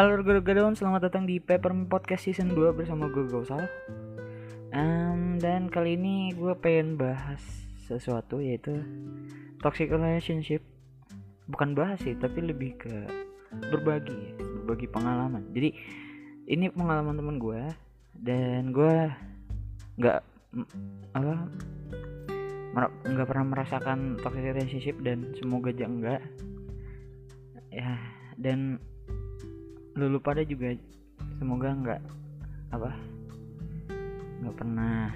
Halo Gado selamat datang di Peppermint Podcast Season 2 bersama gue Gausal um, Dan kali ini gue pengen bahas sesuatu yaitu Toxic relationship. Bukan bahas sih, tapi lebih ke berbagi Berbagi pengalaman. Jadi ini pengalaman temen gue Dan gue gak apa nggak pernah merasakan toxic relationship dan semoga aja enggak. Ya dan lulu pada juga semoga nggak apa nggak pernah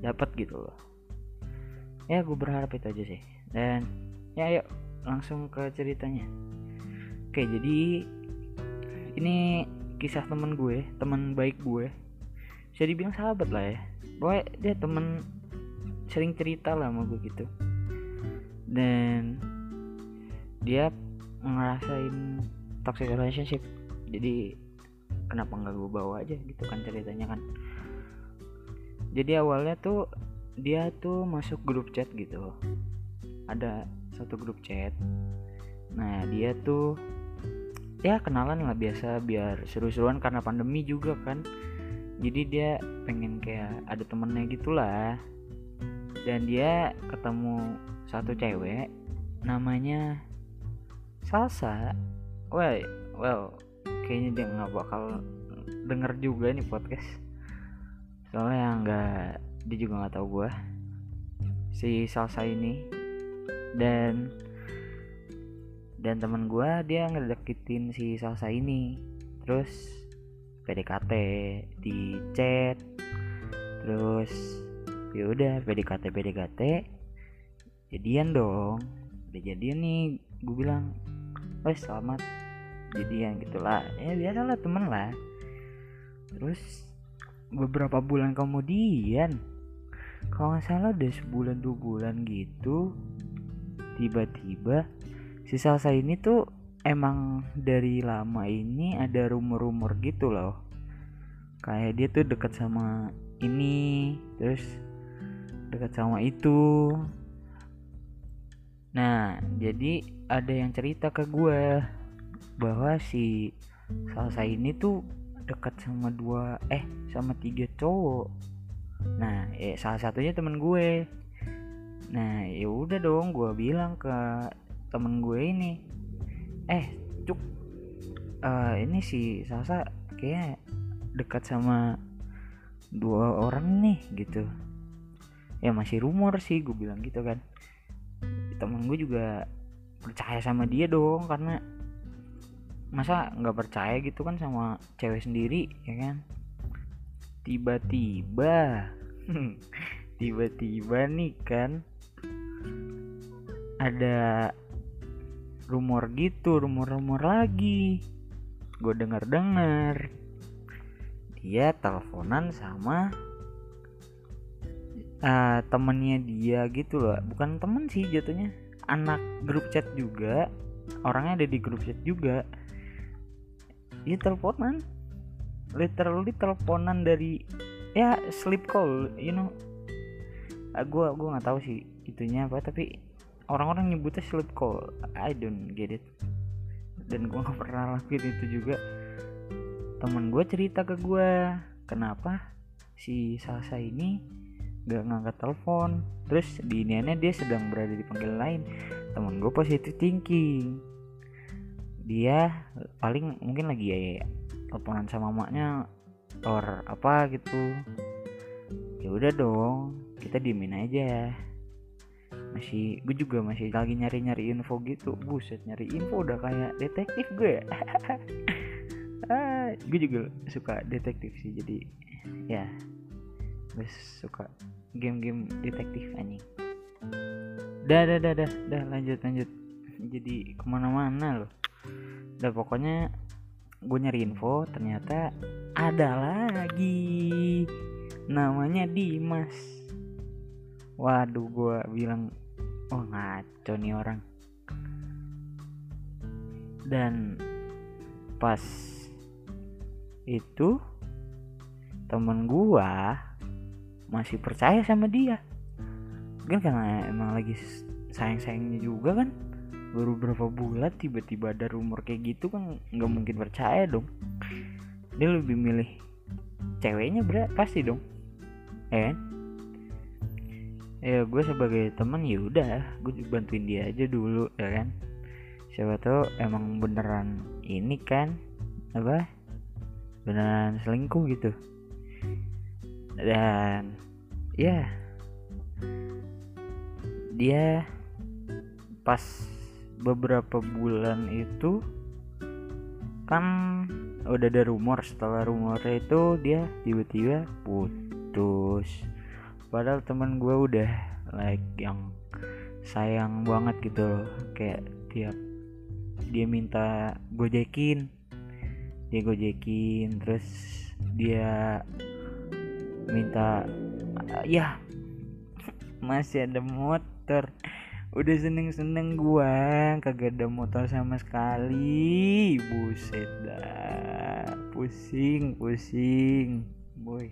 dapat gitu loh. Ya gue berharap itu aja sih. Dan ya yuk langsung ke ceritanya. Oke jadi ini kisah temen gue teman baik gue. Bisa dibilang sahabat lah ya. Boy dia temen sering cerita lah sama gue gitu. Dan dia ngerasain toxic relationship. Jadi kenapa nggak gue bawa aja gitu kan ceritanya kan? Jadi awalnya tuh dia tuh masuk grup chat gitu. Ada satu grup chat. Nah dia tuh ya kenalan lah biasa biar seru-seruan karena pandemi juga kan. Jadi dia pengen kayak ada temennya gitulah. Dan dia ketemu satu cewek namanya Salsa well well kayaknya dia nggak bakal denger juga nih podcast. Soalnya nggak dia juga nggak tahu gue si Salsa ini. Dan dan teman gue dia ngedeketin si Salsa ini. Terus PDKT di chat. Terus ya udah PDKT PDKT jadian dong. Udah jadian nih gue bilang wes selamat. Jadian gitulah. Ya biasalah temen lah terus beberapa bulan kemudian kalau nggak salah udah sebulan dua bulan gitu tiba-tiba si Salsa ini tuh emang dari lama ini ada rumor-rumor gitu loh. Kayak dia tuh deket sama ini terus deket sama itu Nah, jadi ada yang cerita ke gue bahwa si Salsa ini tuh dekat sama dua eh sama tiga cowok. Nah, eh, salah satunya temen gue. Nah, ya udah dong, gue bilang ke temen gue ini, eh, cuk, uh, ini si Salsa kayak dekat sama dua orang nih gitu. Ya masih rumor sih, gue bilang gitu kan temen gue juga percaya sama dia dong karena masa nggak percaya gitu kan sama cewek sendiri ya kan? Tiba-tiba tiba-tiba nih kan ada rumor gitu rumor-rumor lagi. Gue denger-denger. Dia teleponan sama uh, temennya dia gitu loh. Bukan temen sih jatuhnya anak grup chat juga. Orangnya ada di grup chat juga. Dia teleponan. Literally teleponan dari ya sleep call you know. Uh, gua gua nggak tahu sih itunya apa tapi orang-orang nyebutnya sleep call. I don't get it. Dan gua nggak pernah lakuin itu juga. Temen gue cerita ke gue kenapa si Sasa ini gak ngangkat telepon. Terus di iniannya dia sedang berada di panggilan lain. Temen gue positif thinking. Dia paling mungkin lagi ya, ya teleponan sama maknya or apa gitu. Ya udah dong kita diemin aja. Masih gue juga masih lagi nyari nyari info gitu. Buset nyari info udah kayak detektif gue ya. Ah, gue juga suka detektif sih jadi ya gue suka game-game detektif anjing. Dah dah dah dah dah lanjut lanjut. Jadi ke mana-mana loh. Dah pokoknya gue nyari info ternyata ada lagi. Namanya Dimas. Waduh gue bilang oh ngaco nih orang. Dan pas itu temen gua masih percaya sama dia. Mungkin karena emang lagi sayang-sayangnya juga kan. Baru berapa bulan tiba-tiba ada rumor kayak gitu kan nggak mungkin percaya dong. Dia lebih milih ceweknya berat pasti dong. Eh ya gue sebagai teman ya udah gue bantuin dia aja dulu ya kan? Siapa tahu emang beneran ini kan apa? Beneran selingkuh gitu dan ya dia pas beberapa bulan itu kan udah ada rumor setelah rumornya itu dia tiba-tiba putus. Padahal teman gue udah like yang sayang banget gitu loh. Kayak tiap dia minta gojekin dia gojekin terus dia minta ya masih ada motor. Udah seneng seneng gua kagak ada motor sama sekali. Buset dah. Pusing pusing. Boy.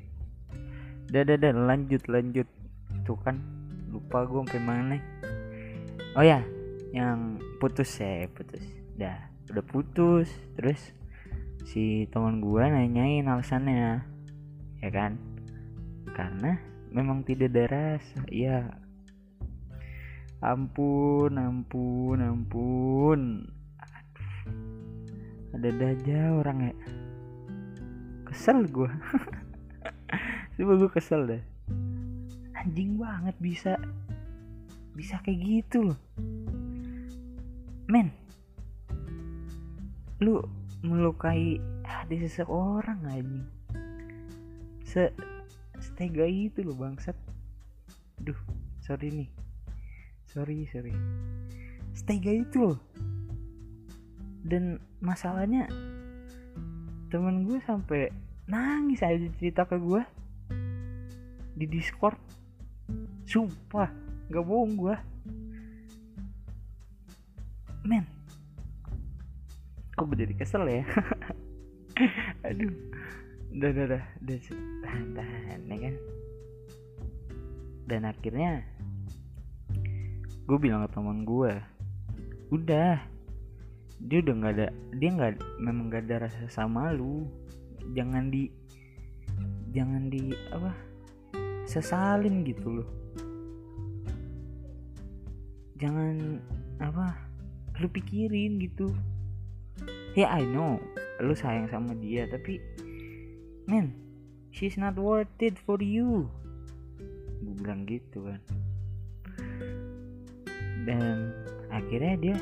Dah dah dah lanjut lanjut. Tuh kan lupa gua sampai mana. Oh ya yang putus ya putus. Dah udah putus. Terus si teman gua nanyain alasannya ya kan karena memang tidak ada rasa ya. Ampun ampun ampun. Aduh. ada aja orang ya. Kesel gue coba gue kesel deh. Anjing banget bisa. Bisa kayak gitu loh. Men. Lu melukai hati seseorang anjing. Se setega itu loh bangsat. Duh sorry nih. Sorry sorry. Setega itu loh. Dan masalahnya temen gue sampai nangis aja cerita ke gue. Di discord. Sumpah nggak bohong gue. Men. Kok jadi kesel ya? Aduh udah udah udah. Udah tahan tahan ya kan? Dan akhirnya gue bilang ke teman gue udah dia udah nggak ada dia nggak memang gak ada rasa sama lu. Jangan di jangan di apa sesalin gitu loh. Jangan apa lu pikirin gitu. Ya I know lu sayang sama dia tapi man she's not worth it for you. Gue bilang gitu kan. Dan akhirnya dia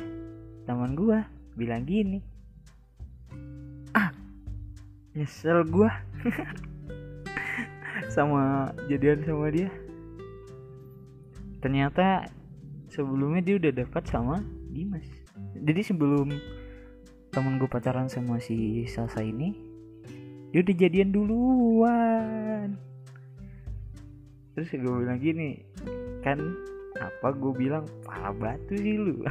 teman gua bilang gini. Ah nyesel gua. Sama jadian sama dia. Ternyata sebelumnya dia udah dapat sama Dimas. Jadi sebelum temen gue pacaran sama si Sasa ini dia udah jadian duluan. Terus gue bilang gini kan apa gue bilang pala batu sih lu.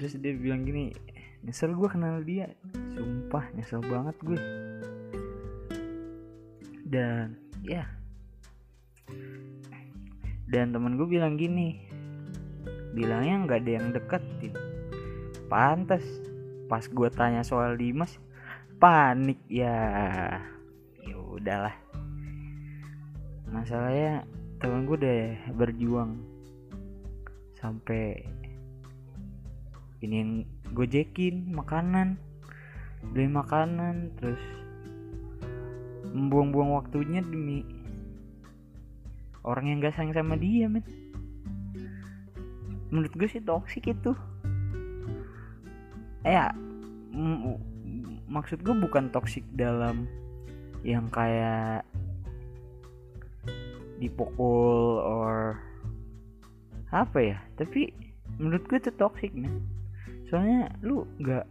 Terus dia bilang gini nyesel gue kenal dia. Sumpah nyesel banget gue dan ya. Dan temen gue bilang gini bilangnya nggak ada yang deketin. Pantas pas gue tanya soal Dimas panik ya ya udahlah. Masalahnya temen gue udah berjuang sampai ini yang gojekin makanan beli makanan terus membuang-buang waktunya demi orang yang gak sayang sama dia men. Menurut gue sih toksik itu ya maksud gue bukan toksik dalam yang kayak dipukul or apa ya tapi menurut gue itu toxic man soalnya lu nggak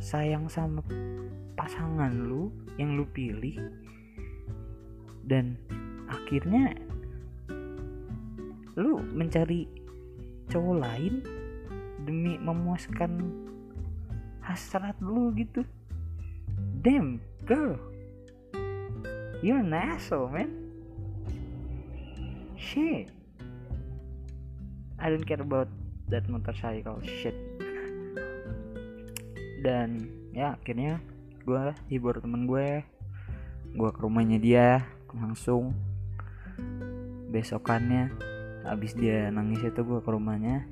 sayang sama pasangan lu yang lu pilih dan akhirnya lu mencari cowok lain demi memuaskan hasrat lu gitu. Damn girl. You're an asshole man. Shit. I don't care about that motorcycle shit. Dan ya akhirnya gue hibur temen gue. Gue ke rumahnya dia langsung. Besokannya abis dia nangis itu gue ke rumahnya.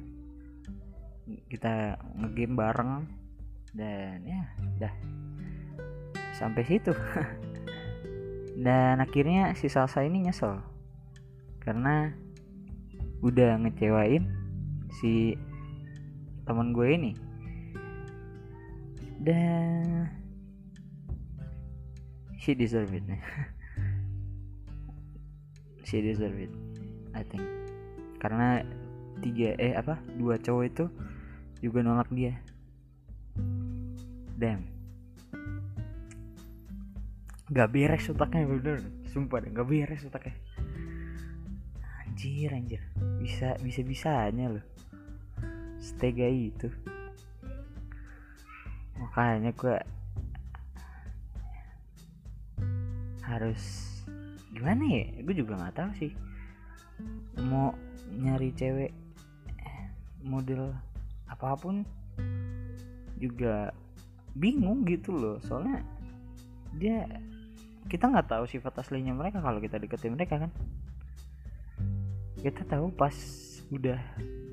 Kita ngegame bareng dan ya dah sampai situ. Dan akhirnya si Salsa ini nyesel. Karena udah ngecewain si teman gue ini. Dan she deserve it. She deserve it I think. Karena tiga eh apa dua cowok itu juga nolak dia damn. Gak beres otaknya bener. Sumpah deh gak beres otaknya. Anjir anjir. Bisa bisa bisanya loh. Setega itu. Makanya gue harus gimana ya? Gue juga nggak tahu sih. Mau nyari cewek model apa pun juga bingung gitu loh. Soalnya dia kita nggak tahu sifat aslinya mereka kalau kita deketin mereka kan. Kita tahu pas udah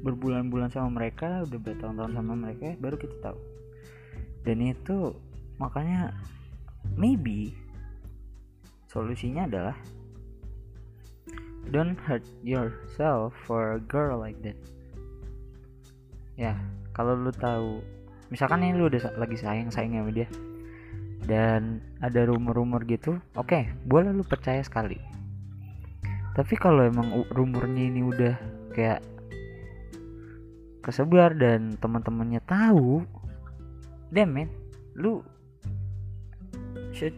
berbulan-bulan sama mereka udah bertahun-tahun sama mereka baru kita tahu. Dan itu makanya maybe solusinya adalah don't hurt yourself for a girl like that. Ya kalau lu tahu misalkan nih lu udah lagi sayang sayangnya sama dia dan ada rumor-rumor gitu oke okay, boleh lu percaya sekali. Tapi kalau emang rumornya ini udah kayak kesebar dan teman-temannya tahu damn man lu should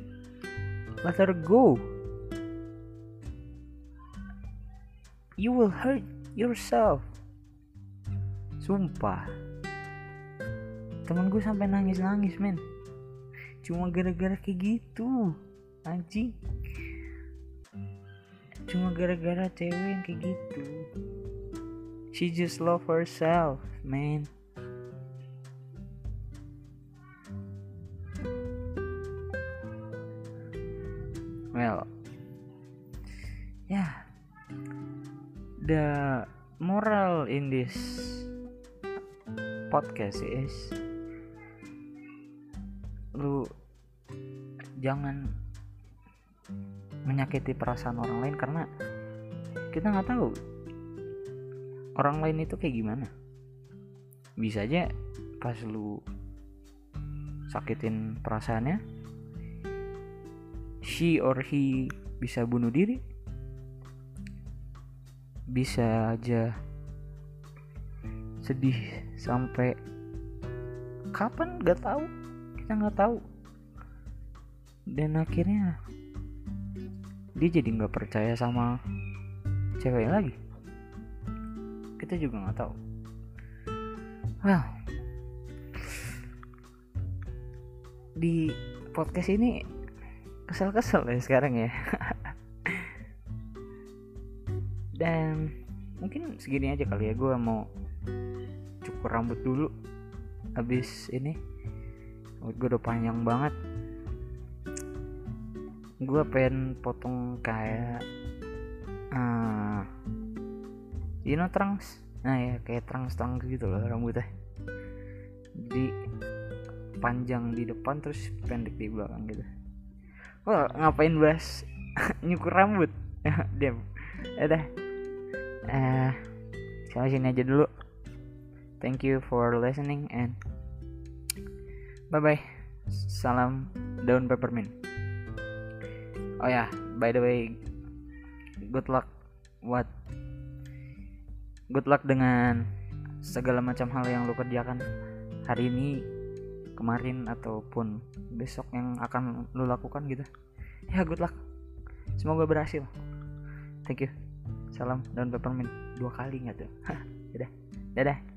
let her go. You will hurt yourself. Sumpah temen gue sampai nangis nangis men. Cuma gara-gara kayak gitu anjing. Cuma gara-gara cewek yang kayak gitu. She just love herself man well yeah the moral in this podcast is lu jangan menyakiti perasaan orang lain karena kita nggak tahu orang lain itu kayak gimana. Bisa aja pas lu sakitin perasaannya she or he bisa bunuh diri bisa aja sedih sampai kapan gak tahu kita nggak tahu. Dan akhirnya dia jadi nggak percaya sama cewek lagi. Kita juga nggak tahu. Well di podcast ini kesel-kesel ya sekarang ya. Dan mungkin segini aja kali ya gue mau cukur rambut dulu. Habis ini rambut gue udah panjang banget. Gue pengen potong kayak uh, you know trunks? Nah ya kayak trunks trunks gitu loh rambutnya. Jadi panjang di depan terus pendek di belakang gitu. Wah ngapain bahas nyukur rambut? Dem udah. Eh sampai sini aja dulu. Thank you for listening and bye bye salam daun peppermint. Oh ya yeah, by the way good luck what good luck dengan segala macam hal yang lo kerjakan hari ini kemarin ataupun besok yang akan lo lakukan gitu. Ya good luck. Semoga berhasil. Thank you. Salam dan peppermint. Dua kali nggak tuh? Dadah dadah